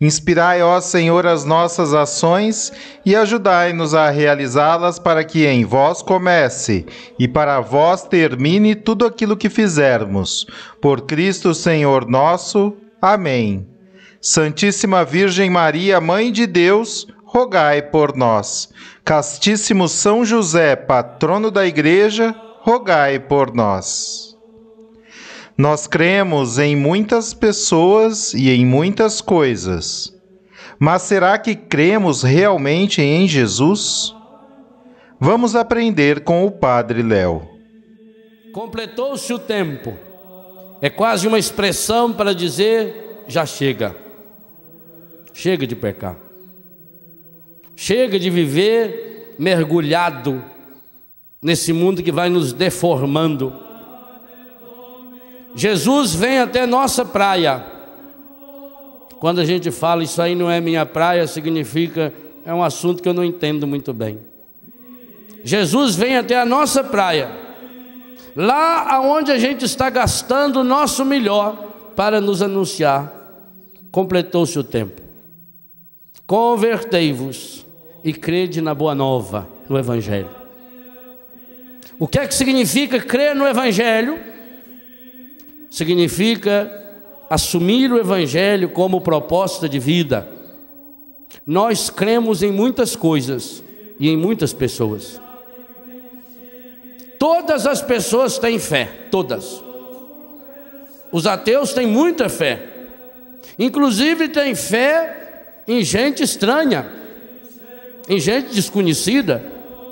Inspirai, ó Senhor, as nossas ações e ajudai-nos a realizá-las para que em vós comece e para vós termine tudo aquilo que fizermos. Por Cristo Senhor nosso. Amém. Santíssima Virgem Maria, Mãe de Deus, rogai por nós. Castíssimo São José, patrono da Igreja, rogai por nós. Nós cremos em muitas pessoas e em muitas coisas, mas será que cremos realmente em Jesus? Vamos aprender com o Padre Léo. Completou-se o tempo. É quase uma expressão para dizer: já chega. Chega de pecar. Chega de viver mergulhado nesse mundo que vai nos deformando Jesus vem até nossa praia. Quando a gente fala isso aí não é minha praia, significa é um assunto que eu não entendo muito bem. Jesus vem até a nossa praia. Lá aonde a gente está gastando o nosso melhor para nos anunciar, completou-se o tempo. Convertei-vos e crede na boa nova, no evangelho. O que é que significa crer no evangelho? Significa assumir o Evangelho como proposta de vida. Nós cremos em muitas coisas e em muitas pessoas. Todas as pessoas têm fé, todas. Os ateus têm muita fé, inclusive têm fé em gente estranha, em gente desconhecida.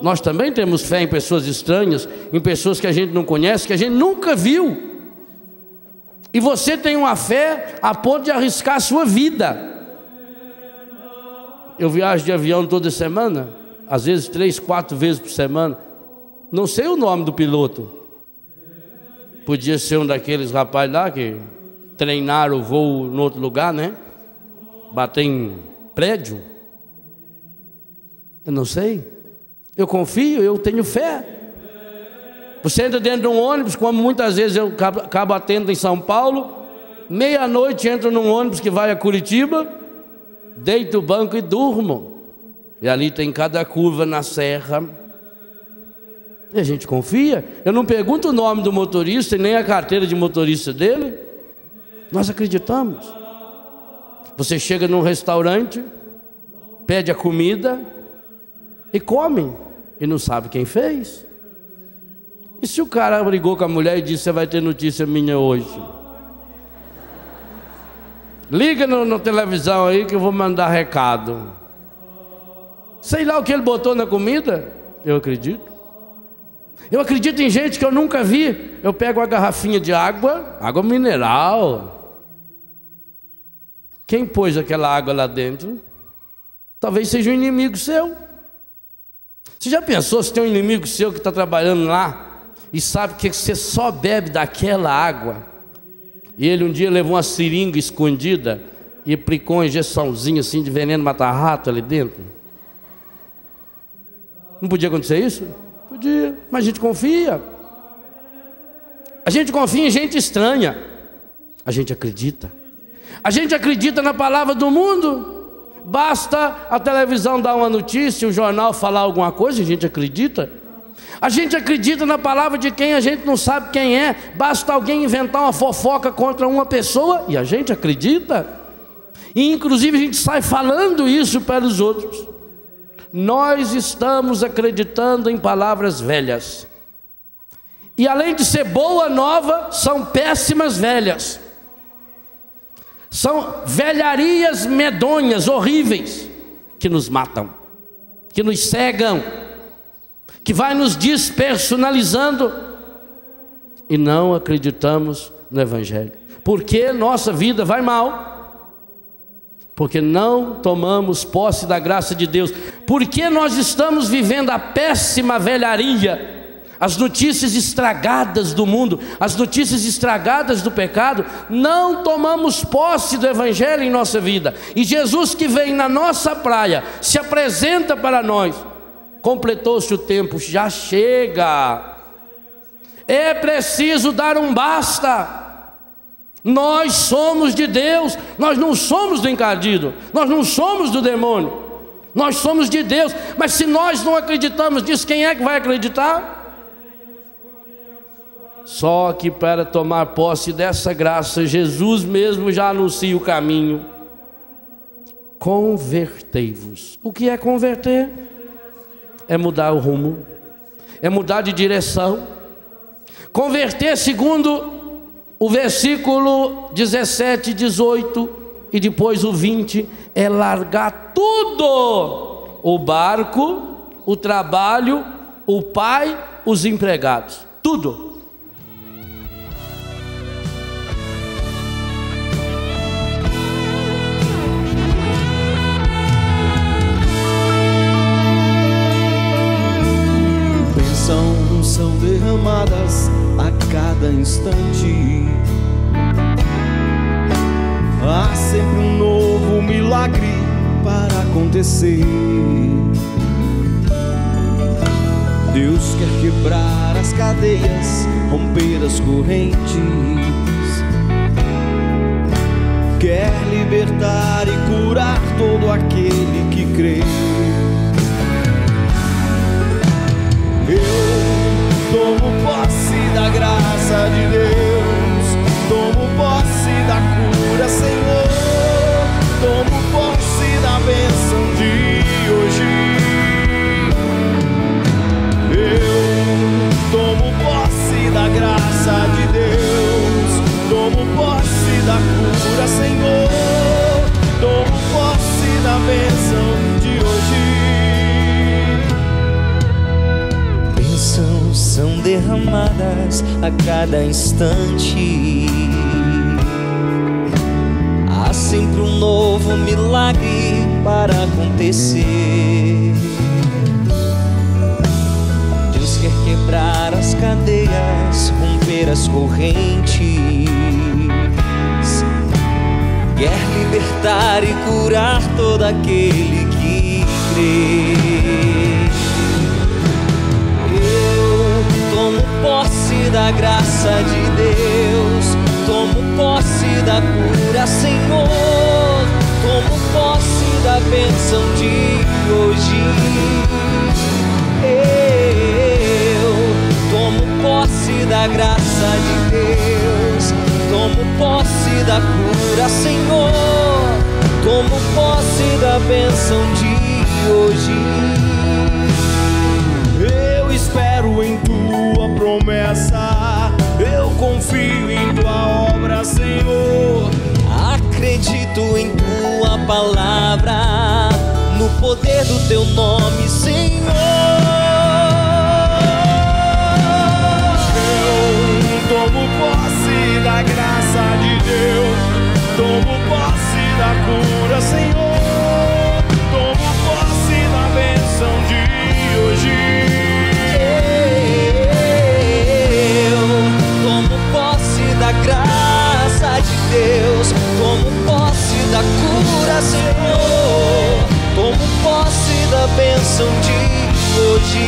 Nós também temos fé em pessoas estranhas, em pessoas que a gente não conhece, que a gente nunca viu. E você tem uma fé a ponto de arriscar a sua vida. Eu viajo de avião toda semana, às vezes três, quatro vezes por semana. Não sei o nome do piloto. Podia ser um daqueles rapazes lá que treinaram o voo em outro lugar, né? Bater em prédio. Eu não sei. Eu confio, eu tenho fé. Você entra dentro de um ônibus, como muitas vezes eu acabo atendo em São Paulo, meia-noite entro num ônibus que vai a Curitiba, deito o banco e durmo. E ali tem cada curva na serra. E a gente confia. Eu não pergunto o nome do motorista e nem a carteira de motorista dele. Nós acreditamos. Você chega num restaurante, pede a comida e come e não sabe quem fez. E se o cara brigou com a mulher e disse: Você vai ter notícia minha hoje? Liga no, na televisão aí que eu vou mandar recado. Sei lá o que ele botou na comida. Eu acredito. Eu acredito em gente que eu nunca vi. Eu pego uma garrafinha de água, água mineral. Quem pôs aquela água lá dentro? Talvez seja um inimigo seu. Você já pensou se tem um inimigo seu que está trabalhando lá? E sabe que você só bebe daquela água. E ele um dia levou uma seringa escondida e aplicou uma injeçãozinha assim de veneno matar-rato ali dentro. Não podia acontecer isso? Podia, mas a gente confia. A gente confia em gente estranha. A gente acredita. A gente acredita na palavra do mundo. Basta a televisão dar uma notícia, o jornal falar alguma coisa, a gente acredita. A gente acredita na palavra de quem a gente não sabe quem é, basta alguém inventar uma fofoca contra uma pessoa e a gente acredita. E inclusive a gente sai falando isso para os outros. Nós estamos acreditando em palavras velhas. E além de ser boa nova, são péssimas velhas. São velharias medonhas, horríveis, que nos matam, que nos cegam, que vai nos despersonalizando e não acreditamos no Evangelho. Porque nossa vida vai mal porque não tomamos posse da graça de Deus, porque nós estamos vivendo a péssima velharia, as notícias estragadas do mundo, as notícias estragadas do pecado, não tomamos posse do Evangelho em nossa vida, e Jesus que vem na nossa praia, se apresenta para nós, completou-se o tempo, já chega, é preciso dar um basta. Nós somos de Deus, nós não somos do encardido, nós não somos do demônio, nós somos de Deus, mas se nós não acreditamos nisso, quem é que vai acreditar? Só que para tomar posse dessa graça, Jesus mesmo já anuncia o caminho. Convertei-vos. O que é converter? É mudar o rumo, é mudar de direção. Converter, segundo o versículo 17, 18 e depois o 20 é largar tudo: o barco, o trabalho, o pai, os empregados, tudo. Instante. Há sempre um novo milagre para acontecer. Deus quer quebrar as cadeias, romper as correntes. Quer libertar e curar todo aquele que crê. Eu tomo posse da graça de Deus, tomo posse da cura, Senhor, tomo posse da bênção de hoje. Eu tomo posse da graça de Deus, tomo posse da cura, Senhor, tomo posse da bênção derramadas a cada instante. Há sempre um novo milagre para acontecer. Deus quer quebrar as cadeias, romper as correntes. Quer libertar e curar todo aquele que crê. Posse da graça de Deus, tomo posse da cura, Senhor, tomo posse da bênção de hoje. Eu tomo posse da graça de Deus, tomo posse da cura, Senhor, tomo posse da bênção de hoje. Promessa, eu confio em tua obra, Senhor. Acredito em tua palavra, no poder do teu nome, Senhor. Senhor. Tomo posse da bênção de hoje.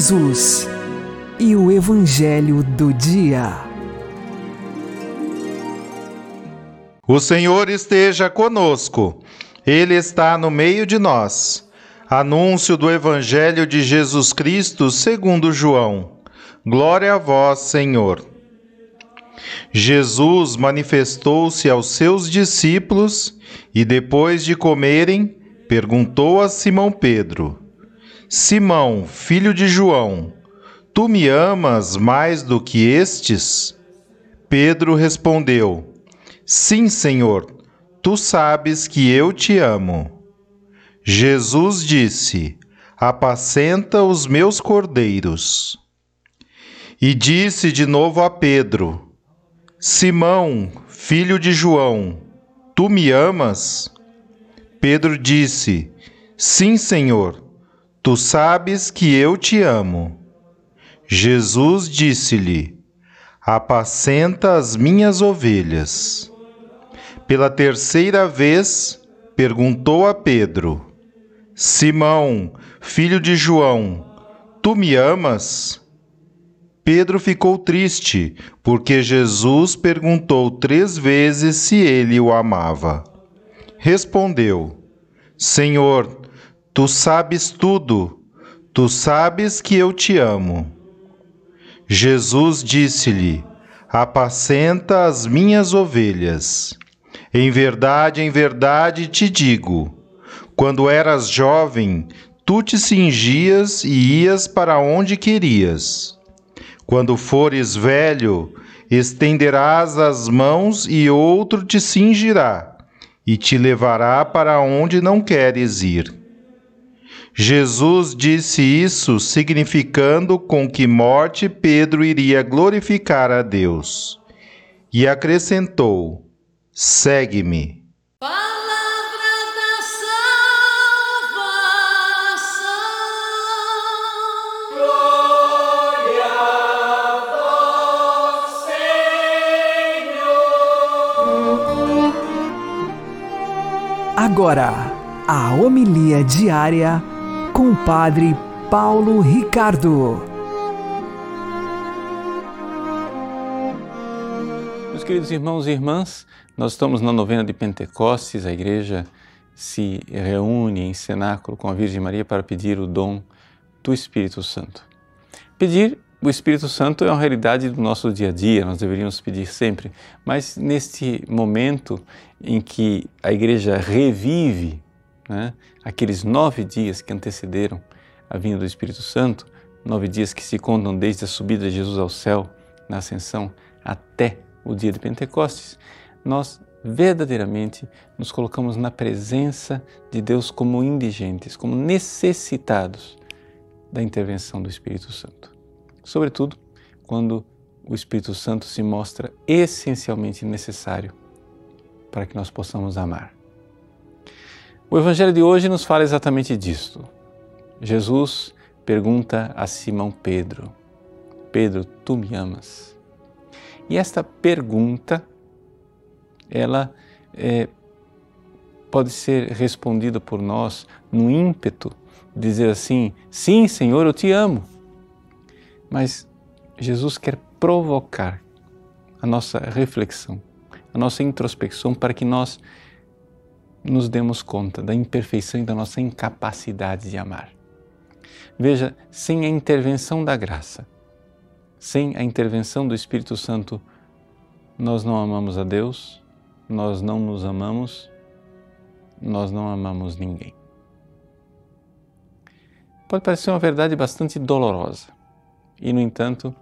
Jesus e o Evangelho do Dia. O Senhor esteja conosco, Ele está no meio de nós. Anúncio do Evangelho de Jesus Cristo segundo João. Glória a vós, Senhor. Jesus manifestou-se aos seus discípulos e, depois de comerem, perguntou a Simão Pedro: Simão, filho de João, tu me amas mais do que estes? Pedro respondeu: Sim, Senhor, tu sabes que eu te amo. Jesus disse: Apacenta os meus cordeiros. E disse de novo a Pedro: Simão, filho de João, tu me amas? Pedro disse: Sim, Senhor, tu sabes que eu te amo. Jesus disse-lhe: Apacenta as minhas ovelhas. Pela terceira vez, perguntou a Pedro: Simão, filho de João, tu me amas? Pedro ficou triste, porque Jesus perguntou três vezes se ele o amava. Respondeu: Senhor, tu sabes tudo, tu sabes que eu te amo. Jesus disse-lhe: Apacenta as minhas ovelhas. Em verdade, em verdade te digo: quando eras jovem, tu te cingias e ias para onde querias. Quando fores velho, estenderás as mãos e outro te cingirá e te levará para onde não queres ir. Jesus disse isso significando com que morte Pedro iria glorificar a Deus. E acrescentou: Segue-me. Agora, a homilia diária com o Padre Paulo Ricardo. Meus queridos irmãos e irmãs, nós estamos na novena de Pentecostes, a igreja se reúne em cenáculo com a Virgem Maria para pedir o dom do Espírito Santo. Pedir o Espírito Santo é uma realidade do nosso dia a dia, nós deveríamos pedir sempre, mas neste momento em que a igreja revive né, aqueles nove dias que antecederam a vinda do Espírito Santo, nove dias que se contam desde a subida de Jesus ao céu, na ascensão, até o dia de Pentecostes, nós verdadeiramente nos colocamos na presença de Deus como indigentes, como necessitados da intervenção do Espírito Santo sobretudo quando o Espírito Santo se mostra essencialmente necessário para que nós possamos amar. O Evangelho de hoje nos fala exatamente disto. Jesus pergunta a Simão Pedro: Pedro, tu me amas? E esta pergunta, ela é, pode ser respondida por nós no ímpeto dizer assim: Sim, Senhor, eu te amo. Mas Jesus quer provocar a nossa reflexão, a nossa introspecção para que nós nos demos conta da imperfeição e da nossa incapacidade de amar. Veja, sem a intervenção da graça, sem a intervenção do Espírito Santo, nós não amamos a Deus, nós não nos amamos, nós não amamos ninguém. Pode parecer uma verdade bastante dolorosa, e, no entanto,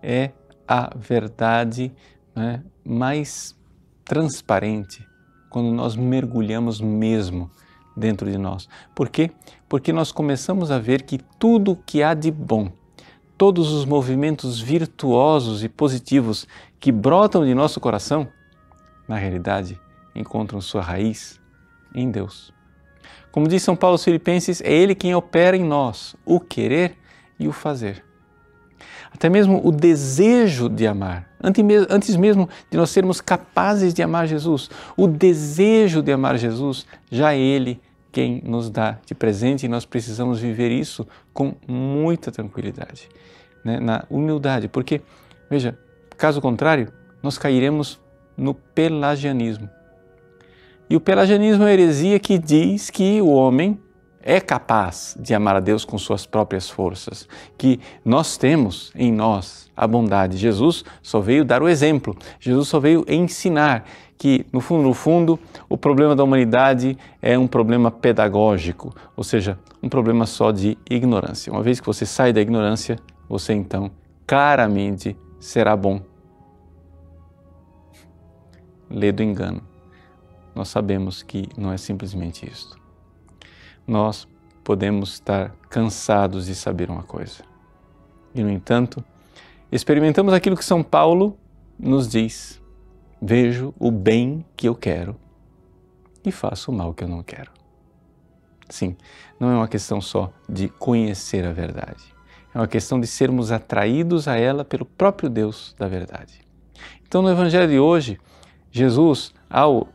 é a verdade né, mais transparente quando nós mergulhamos mesmo dentro de nós. Por quê? Porque nós começamos a ver que tudo que há de bom, todos os movimentos virtuosos e positivos que brotam de nosso coração, na realidade encontram sua raiz em Deus. Como diz São Paulo aos Filipenses, é Ele quem opera em nós o querer e o fazer até mesmo o desejo de amar, antes mesmo de nós sermos capazes de amar Jesus, o desejo de amar Jesus, já Ele quem nos dá de presente e nós precisamos viver isso com muita tranquilidade, né? na humildade, porque, veja, caso contrário, nós cairemos no pelagianismo. E o pelagianismo é a heresia que diz que o homem é capaz de amar a Deus com suas próprias forças, que nós temos em nós a bondade. Jesus só veio dar o exemplo, Jesus só veio ensinar que, no fundo, no fundo, o problema da humanidade é um problema pedagógico, ou seja, um problema só de ignorância. Uma vez que você sai da ignorância, você então claramente será bom. Lê do engano. Nós sabemos que não é simplesmente isto nós podemos estar cansados de saber uma coisa. E, no entanto, experimentamos aquilo que São Paulo nos diz: vejo o bem que eu quero e faço o mal que eu não quero. Sim, não é uma questão só de conhecer a verdade, é uma questão de sermos atraídos a ela pelo próprio Deus da verdade. Então, no Evangelho de hoje, Jesus, ao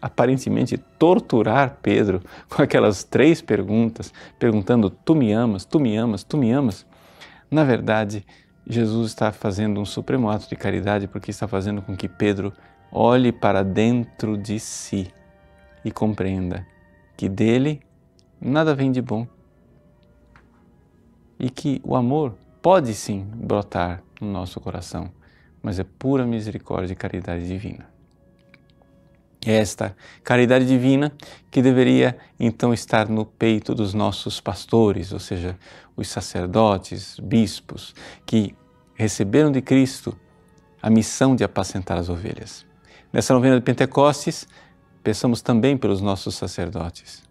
aparentemente torturar Pedro com aquelas três perguntas, perguntando: Tu me amas, tu me amas, tu me amas? Na verdade, Jesus está fazendo um supremo ato de caridade porque está fazendo com que Pedro olhe para dentro de si e compreenda que dele nada vem de bom e que o amor pode sim brotar no nosso coração, mas é pura misericórdia e caridade divina esta caridade divina que deveria então estar no peito dos nossos pastores, ou seja, os sacerdotes, bispos, que receberam de Cristo a missão de apacentar as ovelhas. Nessa novena de Pentecostes, peçamos também pelos nossos sacerdotes.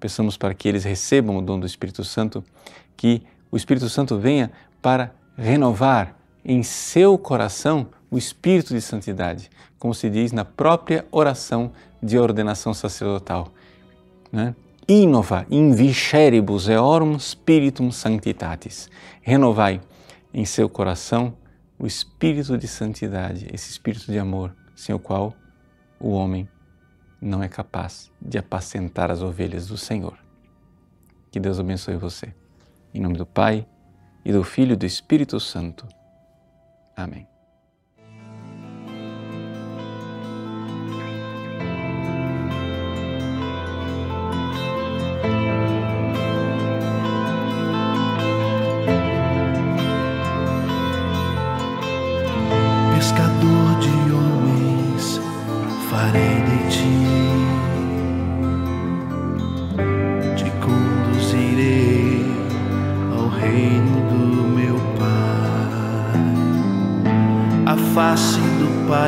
Peçamos para que eles recebam o dom do Espírito Santo, que o Espírito Santo venha para renovar em seu coração o espírito de santidade, como se diz na própria oração de ordenação sacerdotal. Né? Innova in visceribus eorum spiritum sanctitatis. Renovai em seu coração o espírito de santidade, esse espírito de amor, sem o qual o homem não é capaz de apacentar as ovelhas do Senhor. Que Deus abençoe você. Em nome do Pai, e do Filho e do Espírito Santo. Amém.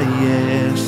yes.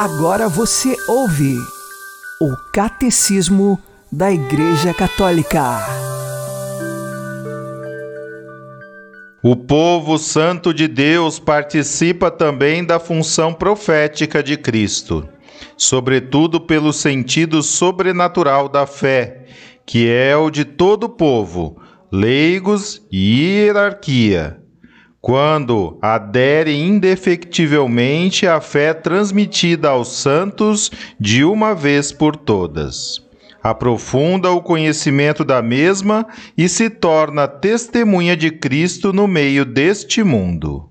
Agora você ouve o Catecismo da Igreja Católica. O povo santo de Deus participa também da função profética de Cristo, sobretudo pelo sentido sobrenatural da fé, que é o de todo o povo, leigos e hierarquia. Quando adere indefectivelmente à fé transmitida aos santos de uma vez por todas aprofunda o conhecimento da mesma e se torna testemunha de Cristo no meio deste mundo.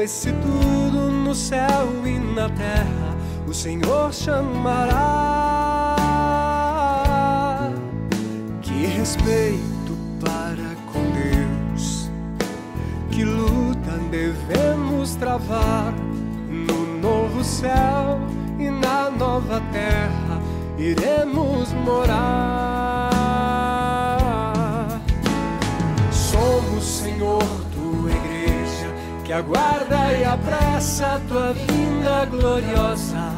Pois se tudo no céu e na terra o Senhor chamará, que respeito para com Deus, que luta devemos travar no novo céu e na nova terra iremos morar. Somos, Senhor, que aguarda e apressa a tua vinda gloriosa.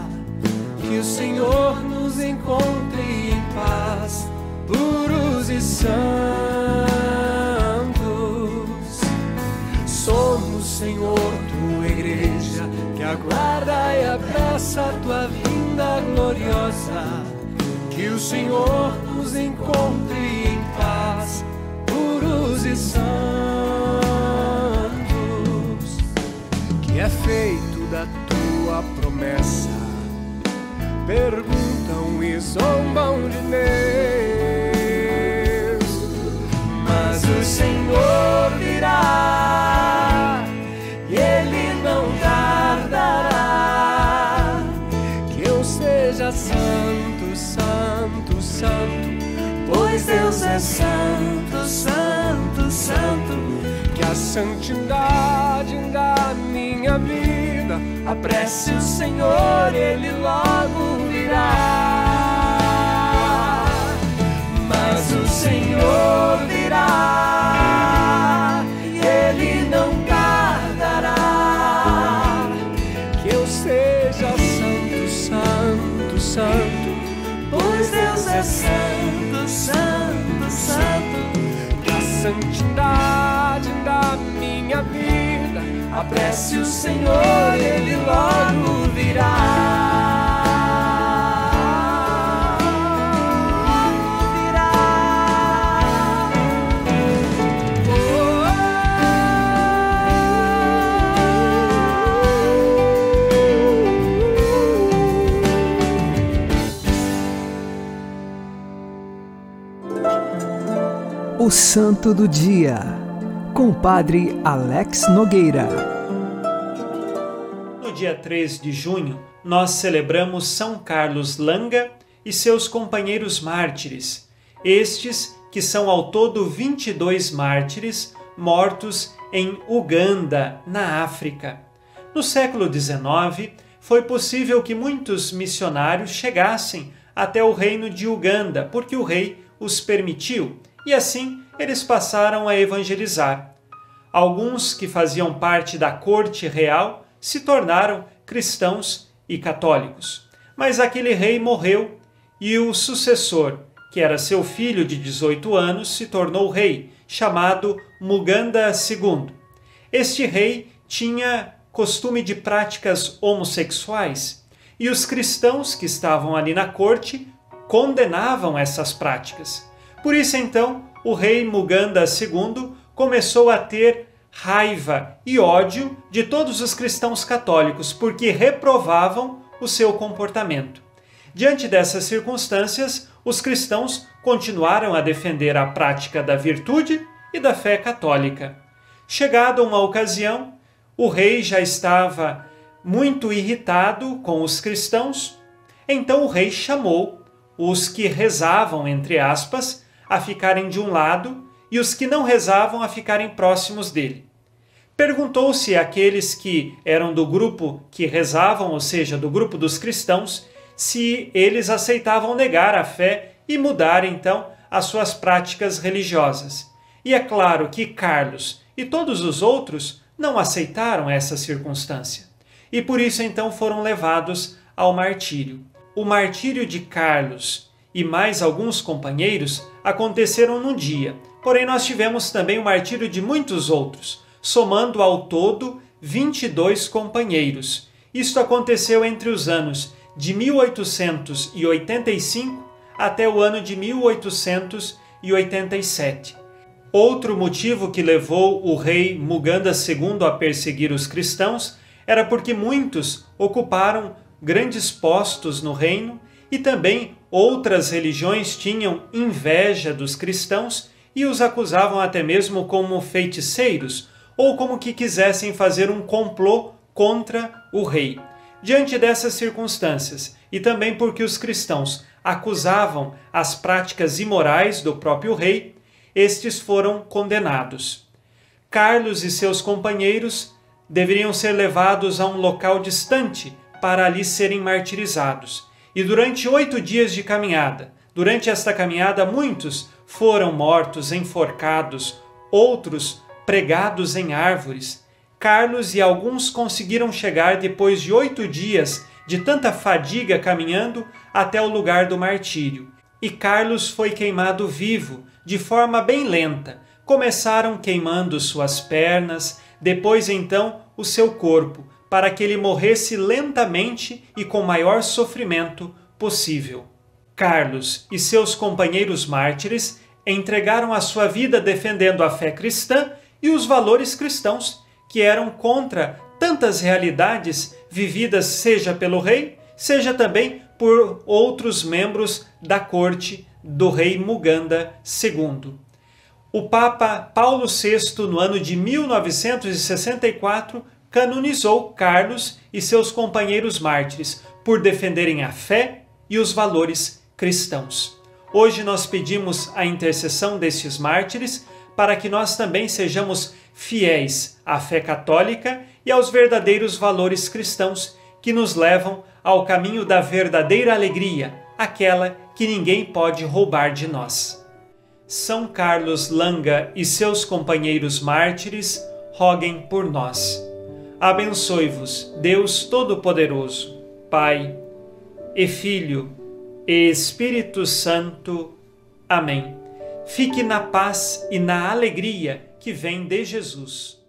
Que o Senhor nos encontre em paz, puros e santos. Somos, Senhor, tua igreja, que aguarda e apressa a tua vinda gloriosa. Que o Senhor nos encontre em paz, puros e santos. É feito da tua promessa. Perguntam e zombam de Deus, mas o Senhor virá e Ele não tardará. Que eu seja santo, santo, santo, pois Deus é santo, santo, santo. Santidade da minha vida apresse o Senhor, Ele logo virá. Mas o Senhor santidade Apresse o Senhor, Ele logo virá. O Santo do Dia, com o Padre Alex Nogueira. Dia 3 de junho, nós celebramos São Carlos Langa e seus companheiros mártires, estes que são ao todo 22 mártires mortos em Uganda, na África. No século XIX, foi possível que muitos missionários chegassem até o reino de Uganda, porque o rei os permitiu e assim eles passaram a evangelizar. Alguns que faziam parte da corte real se tornaram cristãos e católicos. Mas aquele rei morreu e o sucessor, que era seu filho de 18 anos, se tornou rei, chamado Muganda II. Este rei tinha costume de práticas homossexuais e os cristãos que estavam ali na corte condenavam essas práticas. Por isso, então, o rei Muganda II começou a ter raiva e ódio de todos os cristãos católicos, porque reprovavam o seu comportamento. Diante dessas circunstâncias, os cristãos continuaram a defender a prática da virtude e da fé católica. Chegada uma ocasião, o rei já estava muito irritado com os cristãos, então o rei chamou os que rezavam, entre aspas, a ficarem de um lado e os que não rezavam a ficarem próximos dele. Perguntou-se àqueles que eram do grupo que rezavam, ou seja, do grupo dos cristãos, se eles aceitavam negar a fé e mudar então as suas práticas religiosas. E é claro que Carlos e todos os outros não aceitaram essa circunstância. E por isso então foram levados ao martírio. O martírio de Carlos e mais alguns companheiros aconteceram num dia, porém nós tivemos também o martírio de muitos outros, somando ao todo 22 companheiros. Isto aconteceu entre os anos de 1885 até o ano de 1887. Outro motivo que levou o rei Muganda II a perseguir os cristãos era porque muitos ocuparam grandes postos no reino e também outras religiões tinham inveja dos cristãos e os acusavam até mesmo como feiticeiros ou como que quisessem fazer um complô contra o rei. Diante dessas circunstâncias, e também porque os cristãos acusavam as práticas imorais do próprio rei, estes foram condenados. Carlos e seus companheiros deveriam ser levados a um local distante para ali serem martirizados e durante oito dias de caminhada. Durante esta caminhada, muitos foram mortos, enforcados, outros pregados em árvores. Carlos e alguns conseguiram chegar depois de oito dias de tanta fadiga caminhando até o lugar do martírio. E Carlos foi queimado vivo, de forma bem lenta. Começaram queimando suas pernas, depois então o seu corpo, para que ele morresse lentamente e com maior sofrimento possível. Carlos e seus companheiros mártires entregaram a sua vida defendendo a fé cristã e os valores cristãos, que eram contra tantas realidades vividas seja pelo rei, seja também por outros membros da corte do rei Muganda II. O Papa Paulo VI, no ano de 1964, canonizou Carlos e seus companheiros mártires por defenderem a fé e os valores cristãos. Hoje nós pedimos a intercessão destes mártires para que nós também sejamos fiéis à fé católica e aos verdadeiros valores cristãos que nos levam ao caminho da verdadeira alegria, aquela que ninguém pode roubar de nós. São Carlos Langa e seus companheiros mártires, roguem por nós abençoe-vos Deus Todo-Poderoso, Pai e Filho Espírito Santo. Amém. Fique na paz e na alegria que vem de Jesus.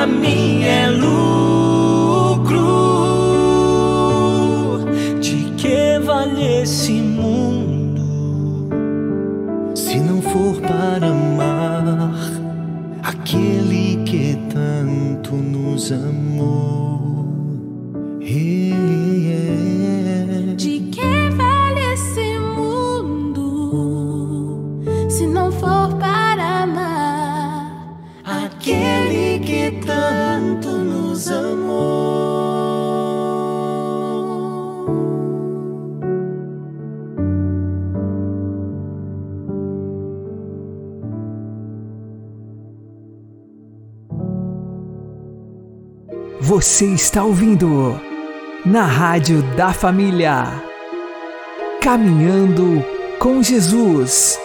para mim é lucro. De que vale esse mundo se não for para amar aquele que tanto nos ama? Você está ouvindo na Rádio da Família. Caminhando com Jesus.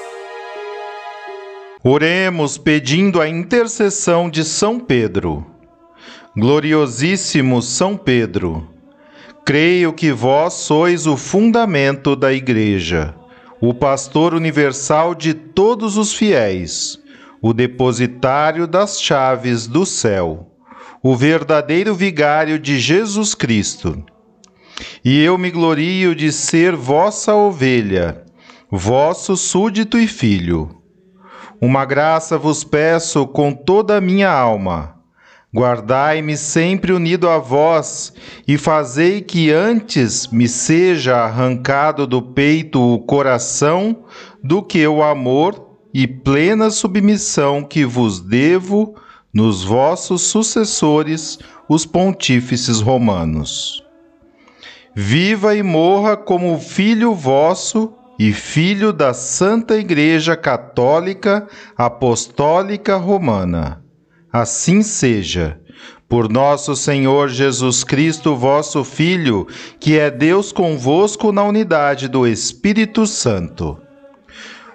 Oremos pedindo a intercessão de São Pedro. Gloriosíssimo São Pedro, creio que vós sois o fundamento da Igreja, o pastor universal de todos os fiéis, o depositário das chaves do céu o verdadeiro vigário de Jesus Cristo. E eu me glorio de ser vossa ovelha, vosso súdito e filho. Uma graça vos peço com toda a minha alma. Guardai-me sempre unido a vós, e fazei que antes me seja arrancado do peito o coração do que o amor e plena submissão que vos devo nos vossos sucessores, os pontífices romanos. Viva e morra como filho vosso e filho da Santa Igreja Católica Apostólica Romana. Assim seja. Por nosso Senhor Jesus Cristo, vosso Filho, que é Deus convosco na unidade do Espírito Santo.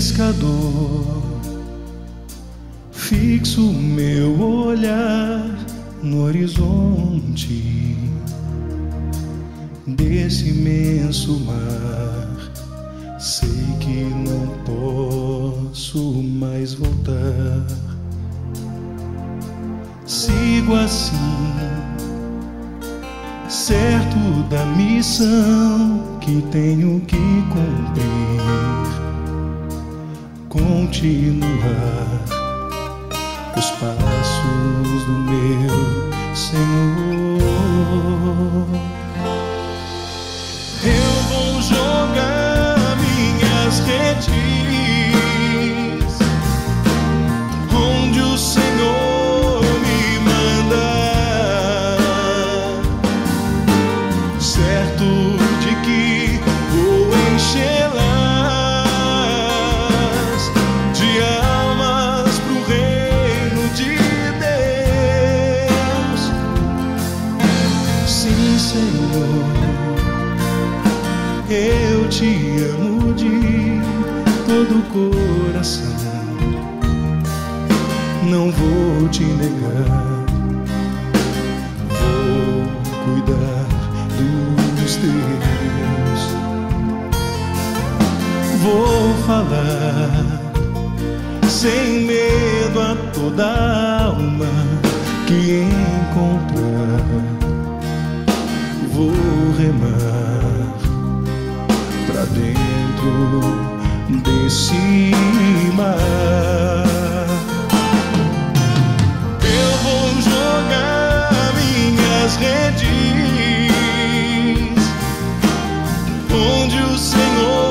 Pescador, fixo meu olhar no horizonte desse imenso mar. Sei que não posso mais voltar. Sigo assim, certo da missão que tenho que cumprir continuar os passos do meu coração. Não vou te negar, vou cuidar dos teus. Vou falar sem medo a toda alma que encontrar. Vou remar pra dentro desse mar. Eu vou jogar minhas redes onde o Senhor.